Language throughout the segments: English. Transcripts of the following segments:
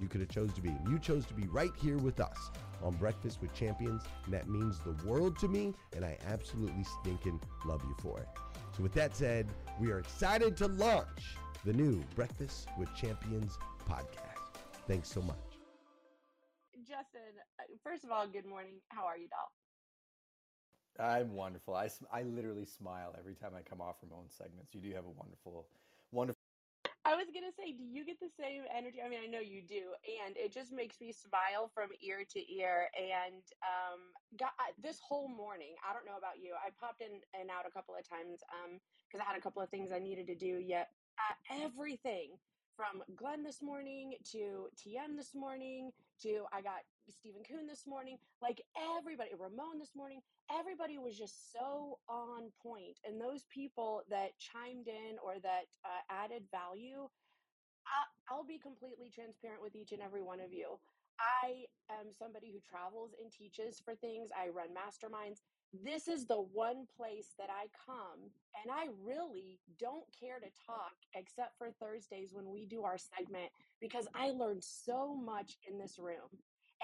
you could have chose to be. You chose to be right here with us on Breakfast with Champions, and that means the world to me, and I absolutely stinking love you for it. So with that said, we are excited to launch the new Breakfast with Champions podcast. Thanks so much. Justin, uh, first of all, good morning. How are you, doll? I'm wonderful. I, I literally smile every time I come off from own segments. You do have a wonderful, wonderful. I was gonna say, do you get the same energy? I mean, I know you do, and it just makes me smile from ear to ear. And um, got this whole morning. I don't know about you. I popped in and out a couple of times because um, I had a couple of things I needed to do. Yet uh, everything from Glenn this morning to TM this morning to I got Stephen Kuhn this morning, like everybody, Ramon this morning, everybody was just so on point. And those people that chimed in or that uh, added value, I, I'll be completely transparent with each and every one of you. I am somebody who travels and teaches for things. I run masterminds. This is the one place that I come and I really don't care to talk except for Thursdays when we do our segment because I learned so much in this room.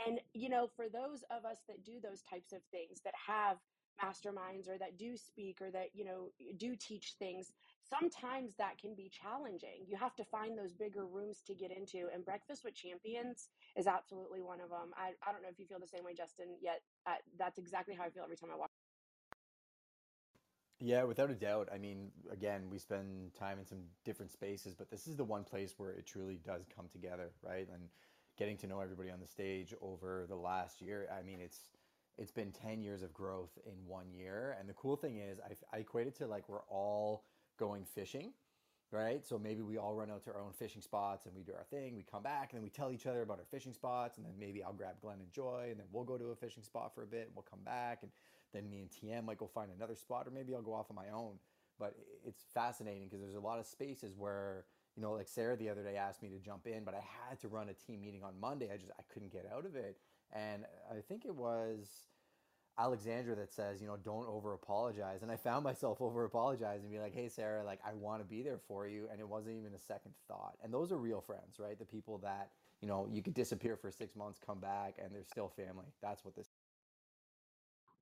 And, you know, for those of us that do those types of things, that have masterminds or that do speak or that, you know, do teach things, sometimes that can be challenging. You have to find those bigger rooms to get into, and Breakfast with Champions is absolutely one of them. I, I don't know if you feel the same way, Justin, yet uh, that's exactly how I feel every time I walk. Yeah, without a doubt. I mean, again, we spend time in some different spaces, but this is the one place where it truly does come together, right? And getting to know everybody on the stage over the last year, I mean, it's it's been 10 years of growth in one year. And the cool thing is, I, I equate it to like we're all going fishing, right? So maybe we all run out to our own fishing spots and we do our thing. We come back and then we tell each other about our fishing spots. And then maybe I'll grab Glenn and Joy and then we'll go to a fishing spot for a bit and we'll come back. And then me and TM might go find another spot or maybe I'll go off on my own. But it's fascinating because there's a lot of spaces where, you know, like Sarah the other day asked me to jump in, but I had to run a team meeting on Monday. I just, I couldn't get out of it. And I think it was Alexandra that says, you know, don't over apologize. And I found myself over apologizing be like, hey, Sarah, like, I want to be there for you. And it wasn't even a second thought. And those are real friends, right? The people that, you know, you could disappear for six months, come back, and they're still family. That's what this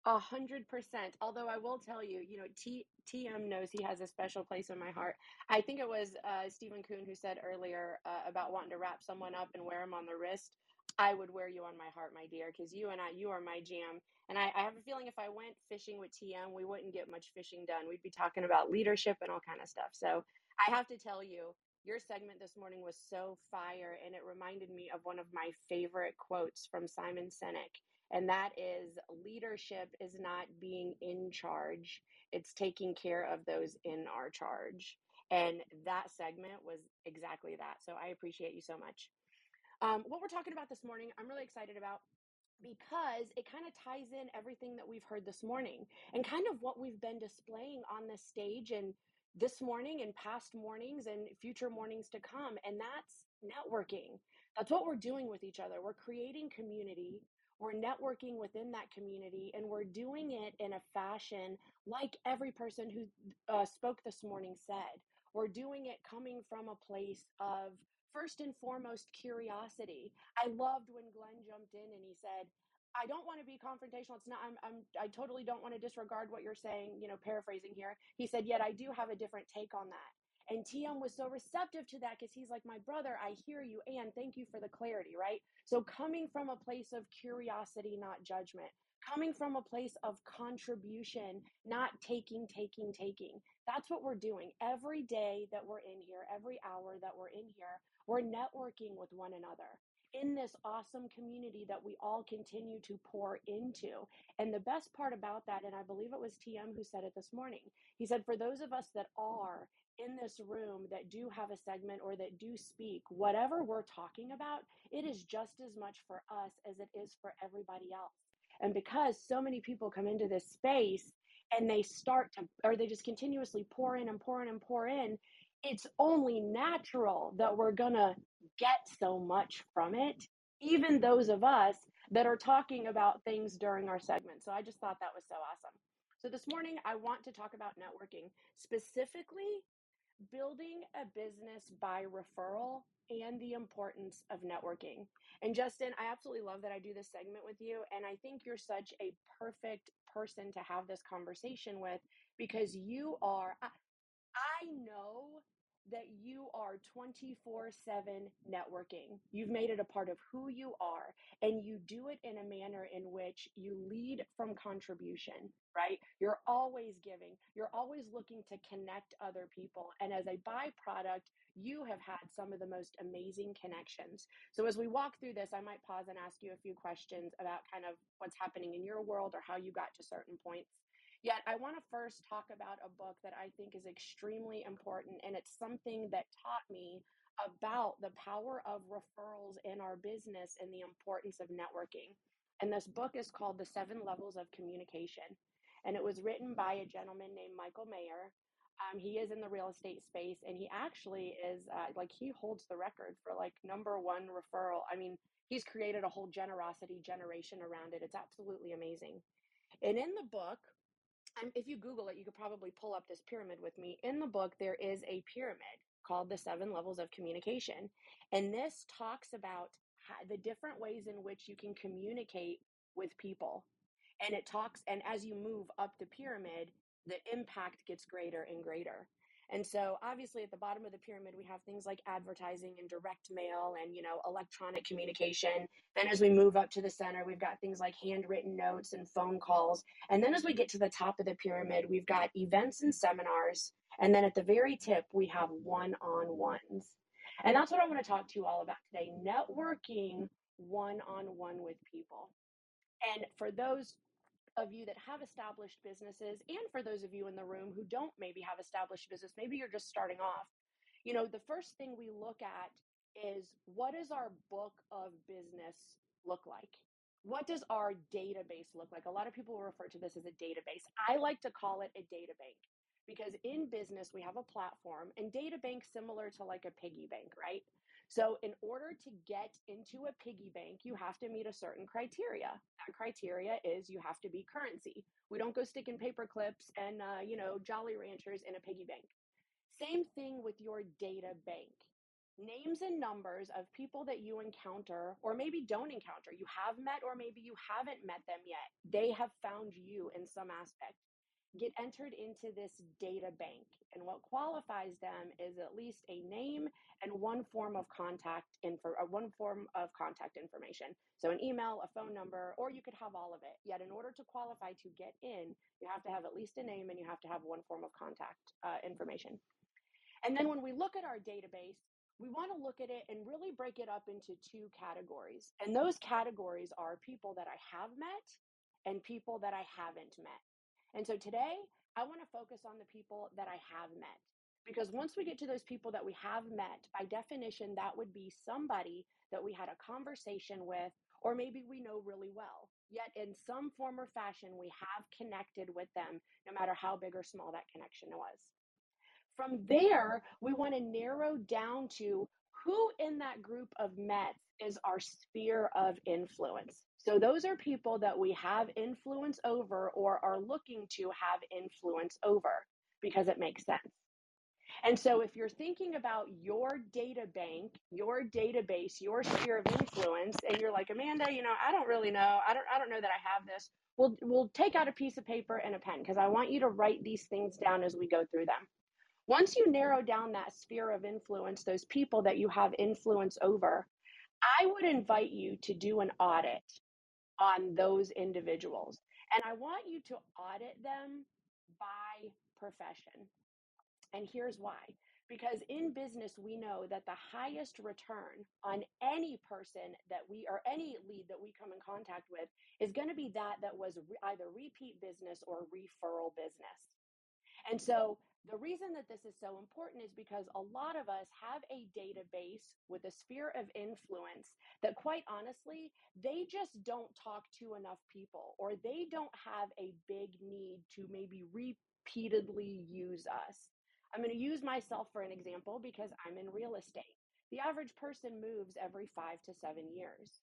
A hundred percent. Although I will tell you, you know, T- TM knows he has a special place in my heart. I think it was uh, Stephen Kuhn who said earlier uh, about wanting to wrap someone up and wear them on the wrist. I would wear you on my heart, my dear, because you and I, you are my jam. And I, I have a feeling if I went fishing with TM, we wouldn't get much fishing done. We'd be talking about leadership and all kind of stuff. So I have to tell you, your segment this morning was so fire, and it reminded me of one of my favorite quotes from Simon Sinek and that is leadership is not being in charge, it's taking care of those in our charge. And that segment was exactly that. So I appreciate you so much. Um, what we're talking about this morning, I'm really excited about because it kind of ties in everything that we've heard this morning and kind of what we've been displaying on this stage and this morning and past mornings and future mornings to come. And that's networking. That's what we're doing with each other. We're creating community we're networking within that community and we're doing it in a fashion like every person who uh, spoke this morning said. We're doing it coming from a place of first and foremost curiosity. I loved when Glenn jumped in and he said, I don't want to be confrontational. It's not, I'm, I'm, I totally don't want to disregard what you're saying, you know, paraphrasing here. He said, yet I do have a different take on that. And TM was so receptive to that because he's like, my brother, I hear you. And thank you for the clarity, right? So coming from a place of curiosity, not judgment, coming from a place of contribution, not taking, taking, taking. That's what we're doing every day that we're in here, every hour that we're in here. We're networking with one another in this awesome community that we all continue to pour into. And the best part about that, and I believe it was TM who said it this morning, he said, for those of us that are in this room that do have a segment or that do speak, whatever we're talking about, it is just as much for us as it is for everybody else. And because so many people come into this space and they start to, or they just continuously pour in and pour in and pour in, it's only natural that we're going to get so much from it, even those of us that are talking about things during our segment. So I just thought that was so awesome. So this morning, I want to talk about networking, specifically building a business by referral and the importance of networking. And Justin, I absolutely love that I do this segment with you. And I think you're such a perfect person to have this conversation with because you are, I, I know that you are 24 7 networking. You've made it a part of who you are, and you do it in a manner in which you lead from contribution, right? You're always giving, you're always looking to connect other people. And as a byproduct, you have had some of the most amazing connections. So, as we walk through this, I might pause and ask you a few questions about kind of what's happening in your world or how you got to certain points. Yet, I want to first talk about a book that I think is extremely important, and it's something that taught me about the power of referrals in our business and the importance of networking. And this book is called The Seven Levels of Communication. And it was written by a gentleman named Michael Maher. Um, he is in the real estate space, and he actually is uh, like he holds the record for like number one referral. I mean, he's created a whole generosity generation around it. It's absolutely amazing. And in the book, um, if you Google it, you could probably pull up this pyramid with me. In the book, there is a pyramid called the seven levels of communication. And this talks about how, the different ways in which you can communicate with people. And it talks, and as you move up the pyramid, the impact gets greater and greater. And so obviously at the bottom of the pyramid we have things like advertising and direct mail and you know electronic communication. Then as we move up to the center we've got things like handwritten notes and phone calls. And then as we get to the top of the pyramid we've got events and seminars and then at the very tip we have one-on-ones. And that's what I want to talk to you all about today, networking one-on-one with people. And for those of you that have established businesses and for those of you in the room who don't maybe have established business maybe you're just starting off you know the first thing we look at is what does our book of business look like? What does our database look like? A lot of people refer to this as a database. I like to call it a data bank because in business we have a platform and data bank similar to like a piggy bank right so, in order to get into a piggy bank, you have to meet a certain criteria. That criteria is you have to be currency. We don't go sticking paper clips and, uh, you know, Jolly Ranchers in a piggy bank. Same thing with your data bank. Names and numbers of people that you encounter or maybe don't encounter. You have met or maybe you haven't met them yet. They have found you in some aspect get entered into this data bank. And what qualifies them is at least a name and one form of contact info, uh, one form of contact information. So an email, a phone number, or you could have all of it. Yet in order to qualify to get in, you have to have at least a name and you have to have one form of contact uh, information. And then when we look at our database, we want to look at it and really break it up into two categories. And those categories are people that I have met and people that I haven't met. And so today, I want to focus on the people that I have met. Because once we get to those people that we have met, by definition, that would be somebody that we had a conversation with, or maybe we know really well. Yet, in some form or fashion, we have connected with them, no matter how big or small that connection was. From there, we want to narrow down to who in that group of Mets is our sphere of influence. So those are people that we have influence over or are looking to have influence over because it makes sense. And so if you're thinking about your data bank, your database, your sphere of influence, and you're like, Amanda, you know, I don't really know. I don't I don't know that I have this. We'll we'll take out a piece of paper and a pen because I want you to write these things down as we go through them. Once you narrow down that sphere of influence, those people that you have influence over, I would invite you to do an audit on those individuals. And I want you to audit them by profession. And here's why. Because in business, we know that the highest return on any person that we or any lead that we come in contact with is going to be that that was re- either repeat business or referral business. And so the reason that this is so important is because a lot of us have a database with a sphere of influence that, quite honestly, they just don't talk to enough people or they don't have a big need to maybe repeatedly use us. I'm going to use myself for an example because I'm in real estate. The average person moves every five to seven years.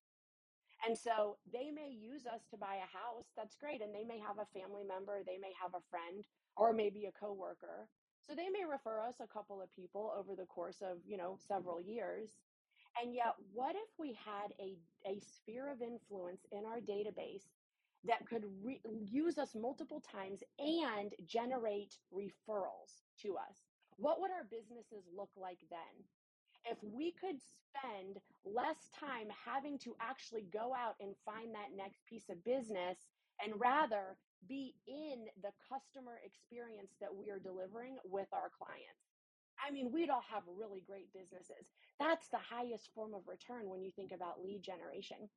And so they may use us to buy a house. That's great. And they may have a family member, they may have a friend, or maybe a coworker. So they may refer us a couple of people over the course of, you know, several years. And yet, what if we had a, a sphere of influence in our database that could re- use us multiple times and generate referrals to us? What would our businesses look like then? If we could spend less time having to actually go out and find that next piece of business and rather be in the customer experience that we are delivering with our clients. I mean, we'd all have really great businesses. That's the highest form of return when you think about lead generation.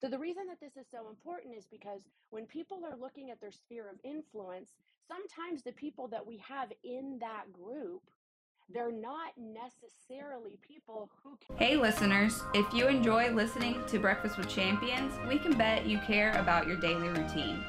So, the reason that this is so important is because when people are looking at their sphere of influence, sometimes the people that we have in that group they're not necessarily people who can. Hey, listeners, if you enjoy listening to Breakfast with Champions, we can bet you care about your daily routine.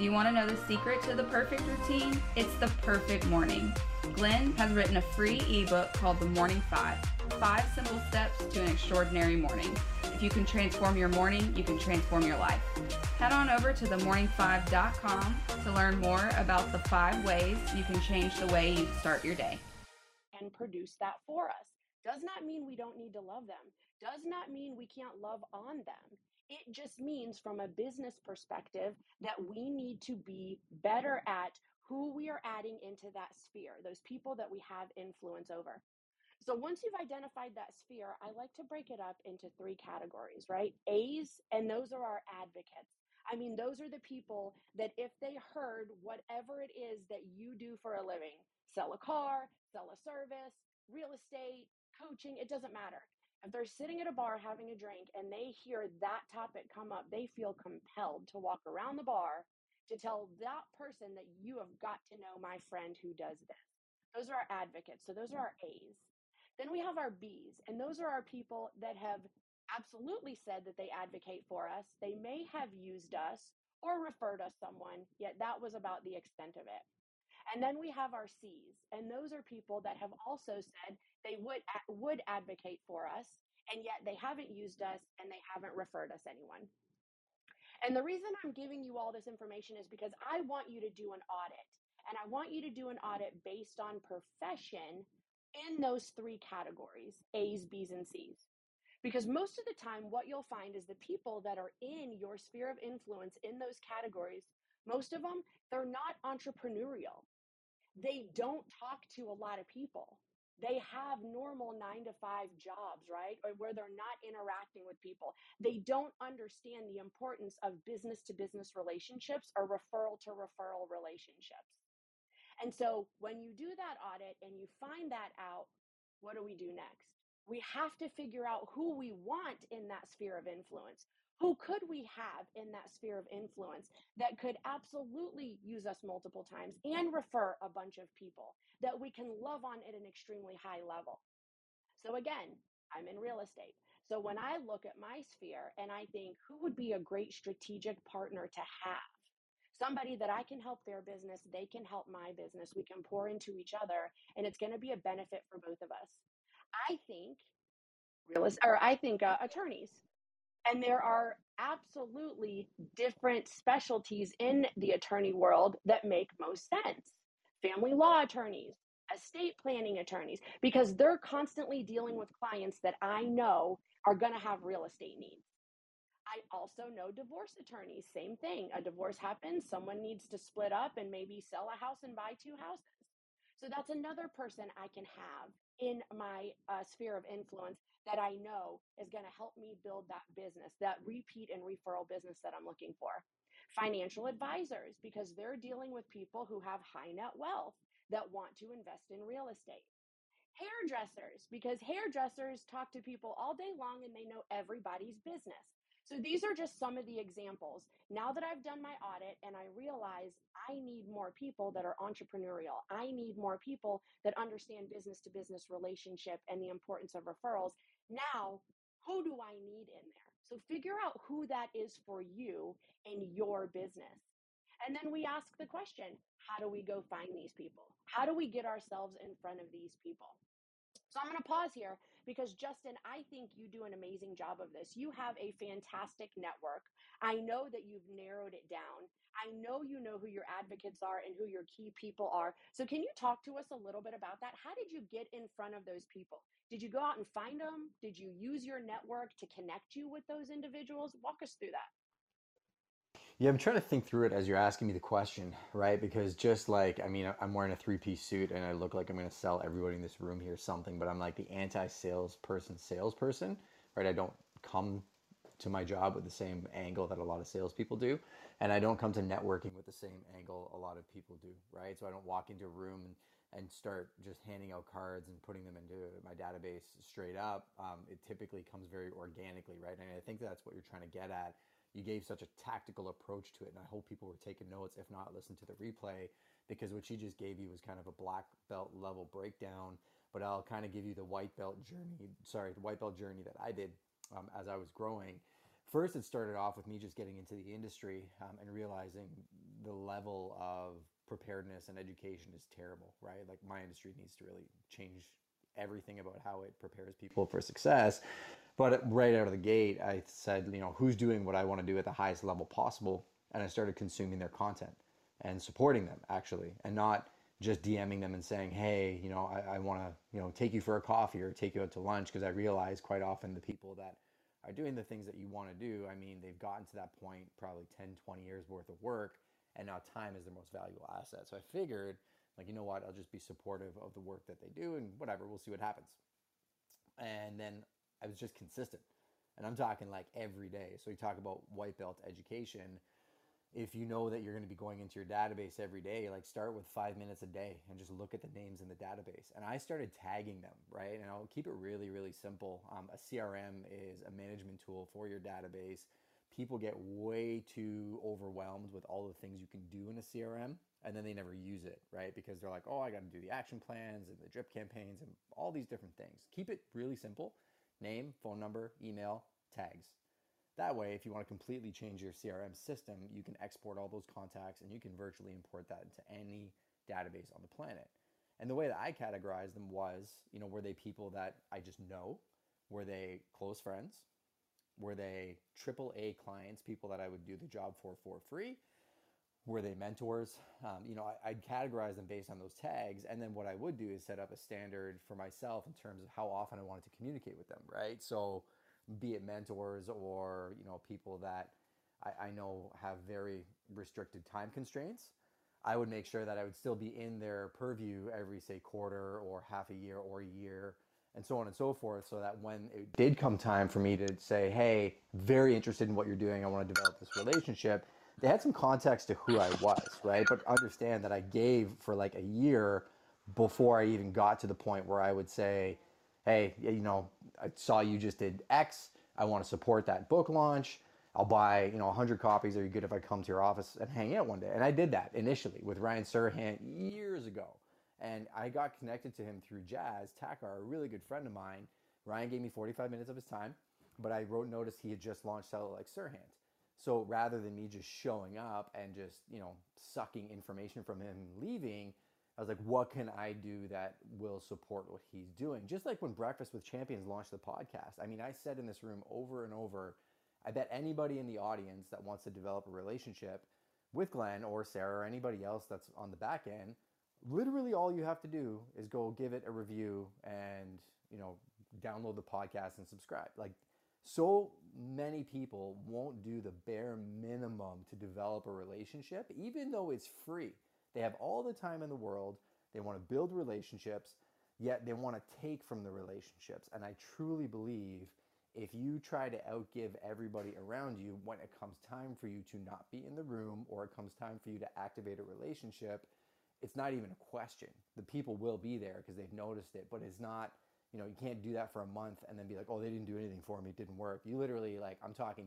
Do you want to know the secret to the perfect routine? It's the perfect morning. Glenn has written a free ebook called The Morning Five Five Simple Steps to an Extraordinary Morning. If you can transform your morning, you can transform your life. Head on over to themorning5.com to learn more about the five ways you can change the way you start your day. And produce that for us. Does not mean we don't need to love them. Does not mean we can't love on them. It just means, from a business perspective, that we need to be better at who we are adding into that sphere, those people that we have influence over. So once you've identified that sphere, I like to break it up into three categories, right? A's, and those are our advocates. I mean, those are the people that if they heard whatever it is that you do for a living, sell a car, sell a service, real estate, coaching, it doesn't matter. If they're sitting at a bar having a drink and they hear that topic come up, they feel compelled to walk around the bar to tell that person that you have got to know my friend who does this. Those are our advocates. So those are our A's. Then we have our B's, and those are our people that have absolutely said that they advocate for us. They may have used us or referred us someone, yet that was about the extent of it. And then we have our C's, and those are people that have also said they would would advocate for us, and yet they haven't used us and they haven't referred us anyone. And the reason I'm giving you all this information is because I want you to do an audit, and I want you to do an audit based on profession in those three categories A's, B's, and C's. Because most of the time, what you'll find is the people that are in your sphere of influence in those categories, most of them, they're not entrepreneurial they don't talk to a lot of people. They have normal nine to five jobs, right? Or where they're not interacting with people. They don't understand the importance of business to business relationships or referral to referral relationships. And so when you do that audit and you find that out, what do we do next? We have to figure out who we want in that sphere of influence. Who could we have in that sphere of influence that could absolutely use us multiple times and refer a bunch of people that we can love on at an extremely high level? So, again, I'm in real estate. So, when I look at my sphere and I think who would be a great strategic partner to have, somebody that I can help their business, they can help my business, we can pour into each other, and it's going to be a benefit for both of us. I think real estate, or I think uh, attorneys and there are absolutely different specialties in the attorney world that make most sense. Family law attorneys, estate planning attorneys, because they're constantly dealing with clients that I know are going to have real estate needs. I also know divorce attorneys, same thing. A divorce happens, someone needs to split up and maybe sell a house and buy two houses. So that's another person I can have in my uh, sphere of influence that I know is going to help me build that business, that repeat and referral business that I'm looking for. Financial advisors, because they're dealing with people who have high net wealth that want to invest in real estate. Hairdressers, because hairdressers talk to people all day long and they know everybody's business. So these are just some of the examples. Now that I've done my audit and I realize I need more people that are entrepreneurial, I need more people that understand business to business relationship and the importance of referrals. Now, who do I need in there? So figure out who that is for you in your business. And then we ask the question how do we go find these people? How do we get ourselves in front of these people? So I'm going to pause here because Justin, I think you do an amazing job of this. You have a fantastic network. I know that you've narrowed it down. I know you know who your advocates are and who your key people are. So can you talk to us a little bit about that? How did you get in front of those people? Did you go out and find them? Did you use your network to connect you with those individuals? Walk us through that. Yeah, I'm trying to think through it as you're asking me the question, right? Because just like, I mean, I'm wearing a three piece suit and I look like I'm going to sell everybody in this room here something, but I'm like the anti salesperson salesperson, right? I don't come to my job with the same angle that a lot of salespeople do. And I don't come to networking with the same angle a lot of people do, right? So I don't walk into a room and, and start just handing out cards and putting them into my database straight up. Um, it typically comes very organically, right? And I think that's what you're trying to get at you gave such a tactical approach to it. And I hope people were taking notes. If not, listen to the replay because what she just gave you was kind of a black belt level breakdown. But I'll kind of give you the white belt journey. Sorry, the white belt journey that I did um, as I was growing. First, it started off with me just getting into the industry um, and realizing the level of preparedness and education is terrible, right? Like my industry needs to really change everything about how it prepares people for success. But right out of the gate, I said, you know, who's doing what I want to do at the highest level possible? And I started consuming their content and supporting them actually, and not just DMing them and saying, hey, you know, I, I want to, you know, take you for a coffee or take you out to lunch because I realize quite often the people that are doing the things that you want to do, I mean, they've gotten to that point probably 10, 20 years worth of work and now time is their most valuable asset. So I figured, like, you know what, I'll just be supportive of the work that they do and whatever, we'll see what happens. And then I was just consistent. And I'm talking like every day. So you talk about white belt education. If you know that you're going to be going into your database every day, like start with five minutes a day and just look at the names in the database. And I started tagging them, right? And I'll keep it really, really simple. Um, a CRM is a management tool for your database people get way too overwhelmed with all the things you can do in a CRM and then they never use it, right? Because they're like, oh, I got to do the action plans and the drip campaigns and all these different things. Keep it really simple name, phone number, email, tags. That way, if you want to completely change your CRM system, you can export all those contacts and you can virtually import that into any database on the planet. And the way that I categorized them was, you know, were they people that I just know? Were they close friends? Were they triple A clients, people that I would do the job for for free? Were they mentors? Um, you know, I, would categorize them based on those tags. And then what I would do is set up a standard for myself in terms of how often I wanted to communicate with them, right? So, be it mentors or, you know, people that I, I know have very restricted time constraints, I would make sure that I would still be in their purview every, say, quarter or half a year or a year and so on and so forth, so that when it did come time for me to say, hey, very interested in what you're doing, I want to develop this relationship, they had some context to who I was, right? But understand that I gave for like a year before I even got to the point where I would say, hey, you know, I saw you just did X. I want to support that book launch. I'll buy, you know, 100 copies. Are you good if I come to your office and hang out one day? And I did that initially with Ryan Serhant years ago. And I got connected to him through Jazz Takar, a really good friend of mine. Ryan gave me 45 minutes of his time, but I wrote notice he had just launched Sell It Like Serhant. So rather than me just showing up and just, you know, sucking information from him leaving, I was like, what can I do that will support what he's doing? Just like when Breakfast with Champions launched the podcast. I mean, I said in this room over and over, I bet anybody in the audience that wants to develop a relationship with Glenn or Sarah or anybody else that's on the back end literally all you have to do is go give it a review and you know download the podcast and subscribe like so many people won't do the bare minimum to develop a relationship even though it's free. They have all the time in the world. They want to build relationships yet they want to take from the relationships. And i truly believe if you try to outgive everybody around you when it comes time for you to not be in the room or it comes time for you to activate a relationship it's not even a question. The people will be there because they've noticed it, but it's not, you know, you can't do that for a month and then be like, oh, they didn't do anything for me. It didn't work. You literally, like, I'm talking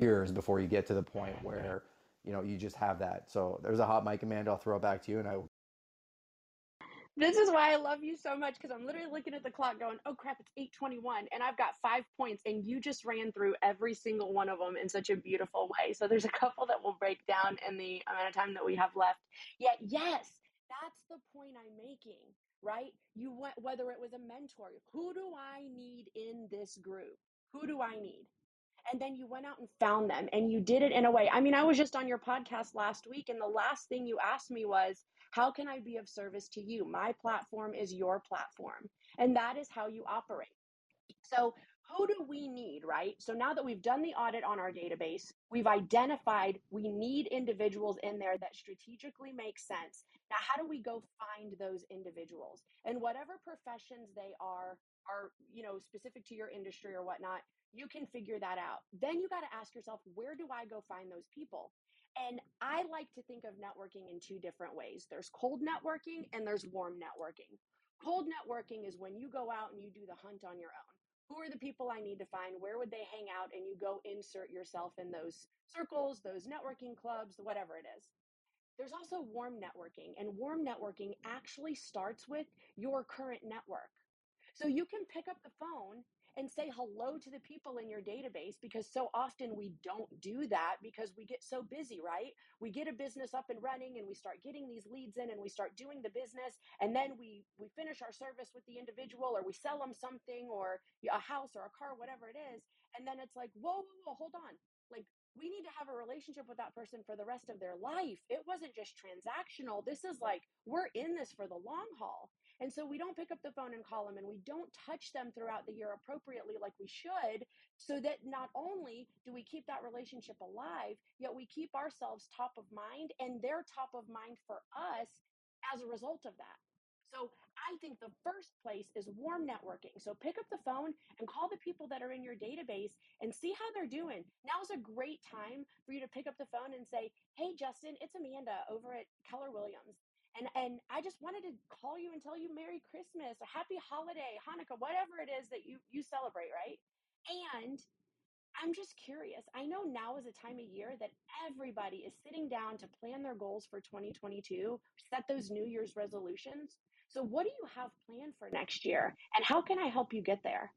years before you get to the point where, you know, you just have that. So there's a hot mic, Amanda. I'll throw it back to you and I will. This is why I love you so much because I'm literally looking at the clock going, oh crap, it's 821 and I've got five points and you just ran through every single one of them in such a beautiful way. So there's a couple that we'll break down in the amount of time that we have left. Yet, yes, that's the point I'm making, right? You went, whether it was a mentor, who do I need in this group? Who do I need? And then you went out and found them and you did it in a way. I mean, I was just on your podcast last week, and the last thing you asked me was, How can I be of service to you? My platform is your platform. And that is how you operate. So, who do we need, right? So now that we've done the audit on our database, we've identified we need individuals in there that strategically make sense. Now, how do we go find those individuals? And whatever professions they are, are, you know, specific to your industry or whatnot, you can figure that out. Then you got to ask yourself, where do I go find those people? And I like to think of networking in two different ways there's cold networking and there's warm networking. Cold networking is when you go out and you do the hunt on your own who are the people I need to find? Where would they hang out? And you go insert yourself in those circles, those networking clubs, whatever it is. There's also warm networking, and warm networking actually starts with your current network. So you can pick up the phone and say hello to the people in your database because so often we don't do that because we get so busy, right? We get a business up and running and we start getting these leads in and we start doing the business and then we we finish our service with the individual or we sell them something or a house or a car whatever it is and then it's like, "Whoa, whoa, whoa hold on." Like we need to have a relationship with that person for the rest of their life. It wasn't just transactional. This is like we're in this for the long haul. And so we don't pick up the phone and call them and we don't touch them throughout the year appropriately like we should, so that not only do we keep that relationship alive, yet we keep ourselves top of mind and they're top of mind for us as a result of that. So I think the first place is warm networking. So pick up the phone and call the people that are in your database and see how they're doing. Now is a great time for you to pick up the phone and say, Hey, Justin, it's Amanda over at Keller Williams. And, and I just wanted to call you and tell you Merry Christmas or Happy Holiday, Hanukkah, whatever it is that you, you celebrate, right? And I'm just curious. I know now is a time of year that everybody is sitting down to plan their goals for 2022, set those New Year's resolutions. So, what do you have planned for next year? And how can I help you get there?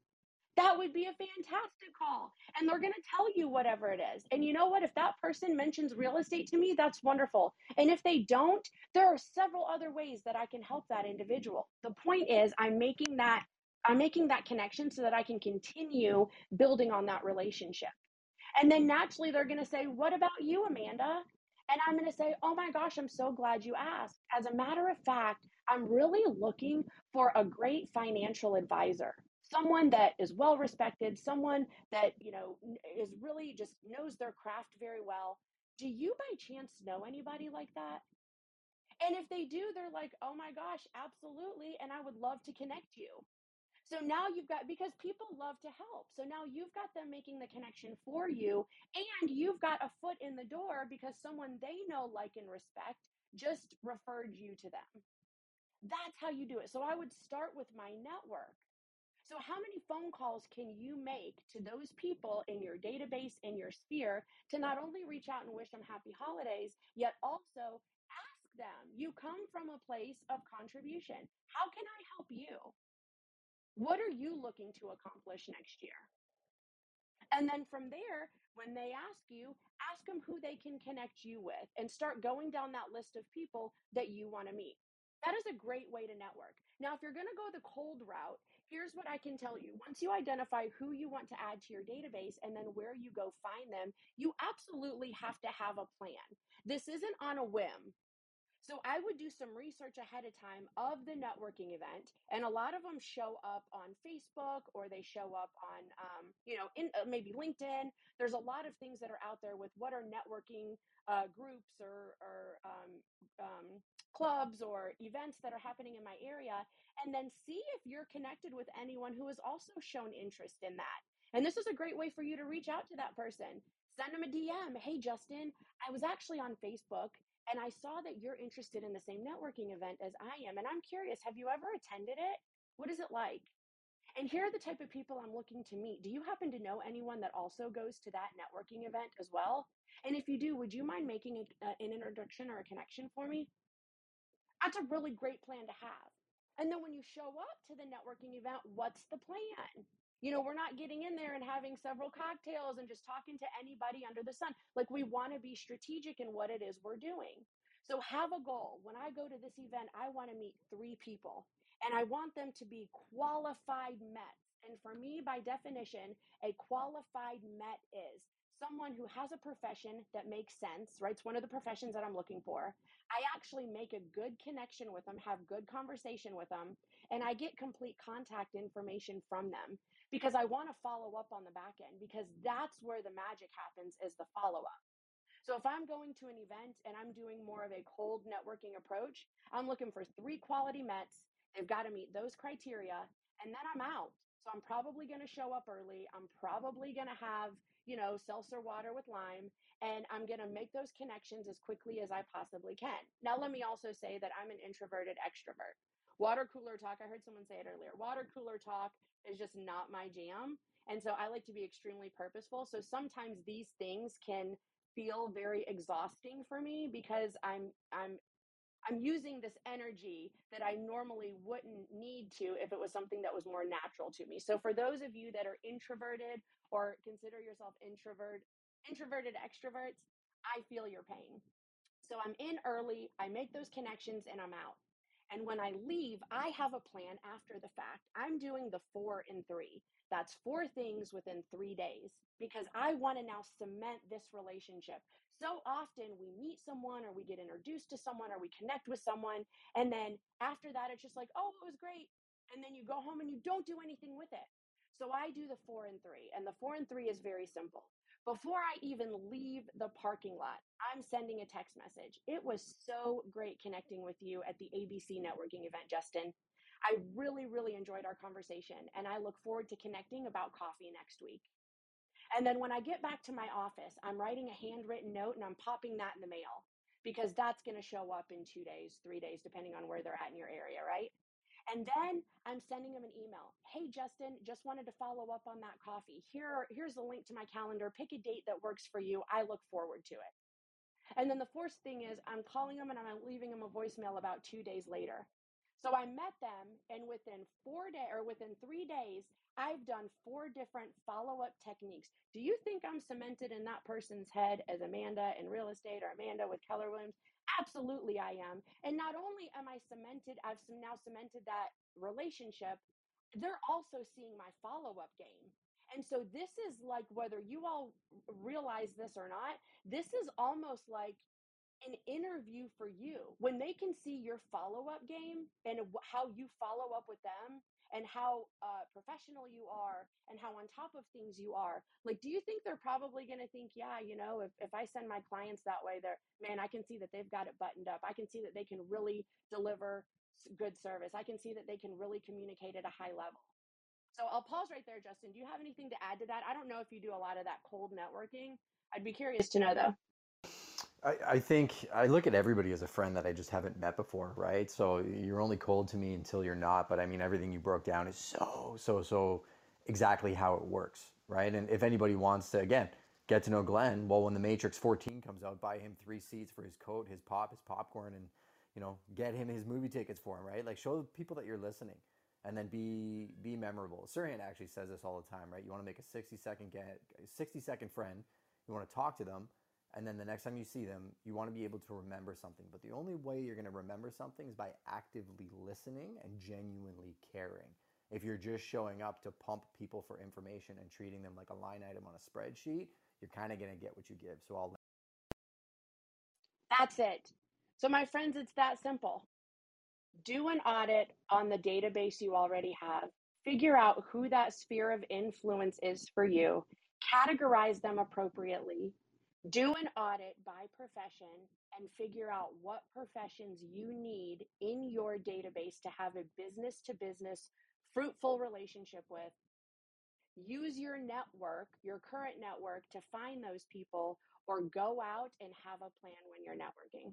That would be a fantastic call. And they're going to tell you whatever it is. And you know what? If that person mentions real estate to me, that's wonderful. And if they don't, there are several other ways that I can help that individual. The point is, I'm making that. I'm making that connection so that I can continue building on that relationship. And then naturally, they're going to say, What about you, Amanda? And I'm going to say, Oh my gosh, I'm so glad you asked. As a matter of fact, I'm really looking for a great financial advisor someone that is well respected, someone that, you know, is really just knows their craft very well. Do you by chance know anybody like that? And if they do, they're like, oh my gosh, absolutely. And I would love to connect you. So now you've got, because people love to help. So now you've got them making the connection for you, and you've got a foot in the door because someone they know, like, and respect just referred you to them. That's how you do it. So I would start with my network. So, how many phone calls can you make to those people in your database, in your sphere, to not only reach out and wish them happy holidays, yet also ask them? You come from a place of contribution. How can I help you? What are you looking to accomplish next year? And then from there, when they ask you, ask them who they can connect you with and start going down that list of people that you want to meet. That is a great way to network. Now, if you're going to go the cold route, here's what I can tell you. Once you identify who you want to add to your database and then where you go find them, you absolutely have to have a plan. This isn't on a whim. So I would do some research ahead of time of the networking event, and a lot of them show up on Facebook or they show up on, um, you know, in uh, maybe LinkedIn. There's a lot of things that are out there with what are networking uh, groups or, or um, um, clubs or events that are happening in my area, and then see if you're connected with anyone who has also shown interest in that. And this is a great way for you to reach out to that person. Send them a DM. Hey, Justin, I was actually on Facebook and I saw that you're interested in the same networking event as I am. And I'm curious, have you ever attended it? What is it like? And here are the type of people I'm looking to meet. Do you happen to know anyone that also goes to that networking event as well? And if you do, would you mind making a, uh, an introduction or a connection for me? That's a really great plan to have. And then when you show up to the networking event, what's the plan? You know, we're not getting in there and having several cocktails and just talking to anybody under the sun. Like, we want to be strategic in what it is we're doing. So, have a goal. When I go to this event, I want to meet three people and I want them to be qualified METs. And for me, by definition, a qualified MET is someone who has a profession that makes sense, right? It's one of the professions that I'm looking for. I actually make a good connection with them, have good conversation with them, and I get complete contact information from them because I want to follow up on the back end because that's where the magic happens is the follow up. So if I'm going to an event and I'm doing more of a cold networking approach, I'm looking for three quality METs. They've got to meet those criteria and then I'm out. So I'm probably going to show up early. I'm probably going to have, you know, seltzer water with lime and I'm going to make those connections as quickly as I possibly can. Now let me also say that I'm an introverted extrovert. Water cooler talk, I heard someone say it earlier. Water mm. cooler talk is just not my jam. And so I like to be extremely purposeful. So sometimes these things can feel very exhausting for me because I'm I'm I'm using this energy that I normally wouldn't need to if it was something that was more natural to me. So for those of you that are introverted or consider yourself introvert introverted extroverts, I feel your pain. So I'm in early, I make those connections and I'm out. And when I leave, I have a plan after the fact. I'm doing the four in three. That's four things within three days because I want to now cement this relationship. So often we meet someone or we get introduced to someone or we connect with someone. And then after that, it's just like, oh, it was great. And then you go home and you don't do anything with it. So I do the four and three. And the four and three is very simple. Before I even leave the parking lot, I'm sending a text message. It was so great connecting with you at the ABC networking event, Justin. I really, really enjoyed our conversation, and I look forward to connecting about coffee next week. And then when I get back to my office, I'm writing a handwritten note and I'm popping that in the mail because that's going to show up in two days, three days, depending on where they're at in your area, right? And then I'm sending them an email. Hey, Justin, just wanted to follow up on that coffee. Here, here's the link to my calendar. Pick a date that works for you. I look forward to it. And then the fourth thing is I'm calling them and I'm leaving them a voicemail about two days later. So I met them, and within four day or within three days, I've done four different follow up techniques. Do you think I'm cemented in that person's head as Amanda in real estate or Amanda with Keller Williams? Absolutely, I am. And not only am I cemented, I've some, now cemented that relationship, they're also seeing my follow up game. And so this is like whether you all realize this or not, this is almost like an interview for you when they can see your follow up game and how you follow up with them and how uh, professional you are and how on top of things you are like do you think they're probably going to think yeah you know if, if i send my clients that way they're man i can see that they've got it buttoned up. I can see that they can really deliver good service. I can see that they can really communicate at a high level. So i'll pause right there justin. Do you have anything to add to that? I don't know if you do a lot of that cold networking. I'd be curious to know though I, I think I look at everybody as a friend that I just haven't met before, right? So you're only cold to me until you're not. But I mean, everything you broke down is so, so, so exactly how it works, right? And if anybody wants to, again, get to know Glenn, well, when the Matrix 14 comes out, buy him three seats for his coat, his pop, his popcorn, and you know, get him his movie tickets for him, right? Like show people that you're listening, and then be be memorable. Sirhan actually says this all the time, right? You want to make a 60 second get 60 second friend. You want to talk to them and then the next time you see them, you want to be able to remember something. But the only way you're going to remember something is by actively listening and genuinely caring. If you're just showing up to pump people for information and treating them like a line item on a spreadsheet, you're kind of going to get what you give. So I'll. That's it. So, my friends, it's that simple. Do an audit on the database you already have, figure out who that sphere of influence is for you, categorize them appropriately, do an audit by profession and figure out what professions you need in your database to have a business to business fruitful relationship with. Use your network, your current network, to find those people or go out and have a plan when you're networking.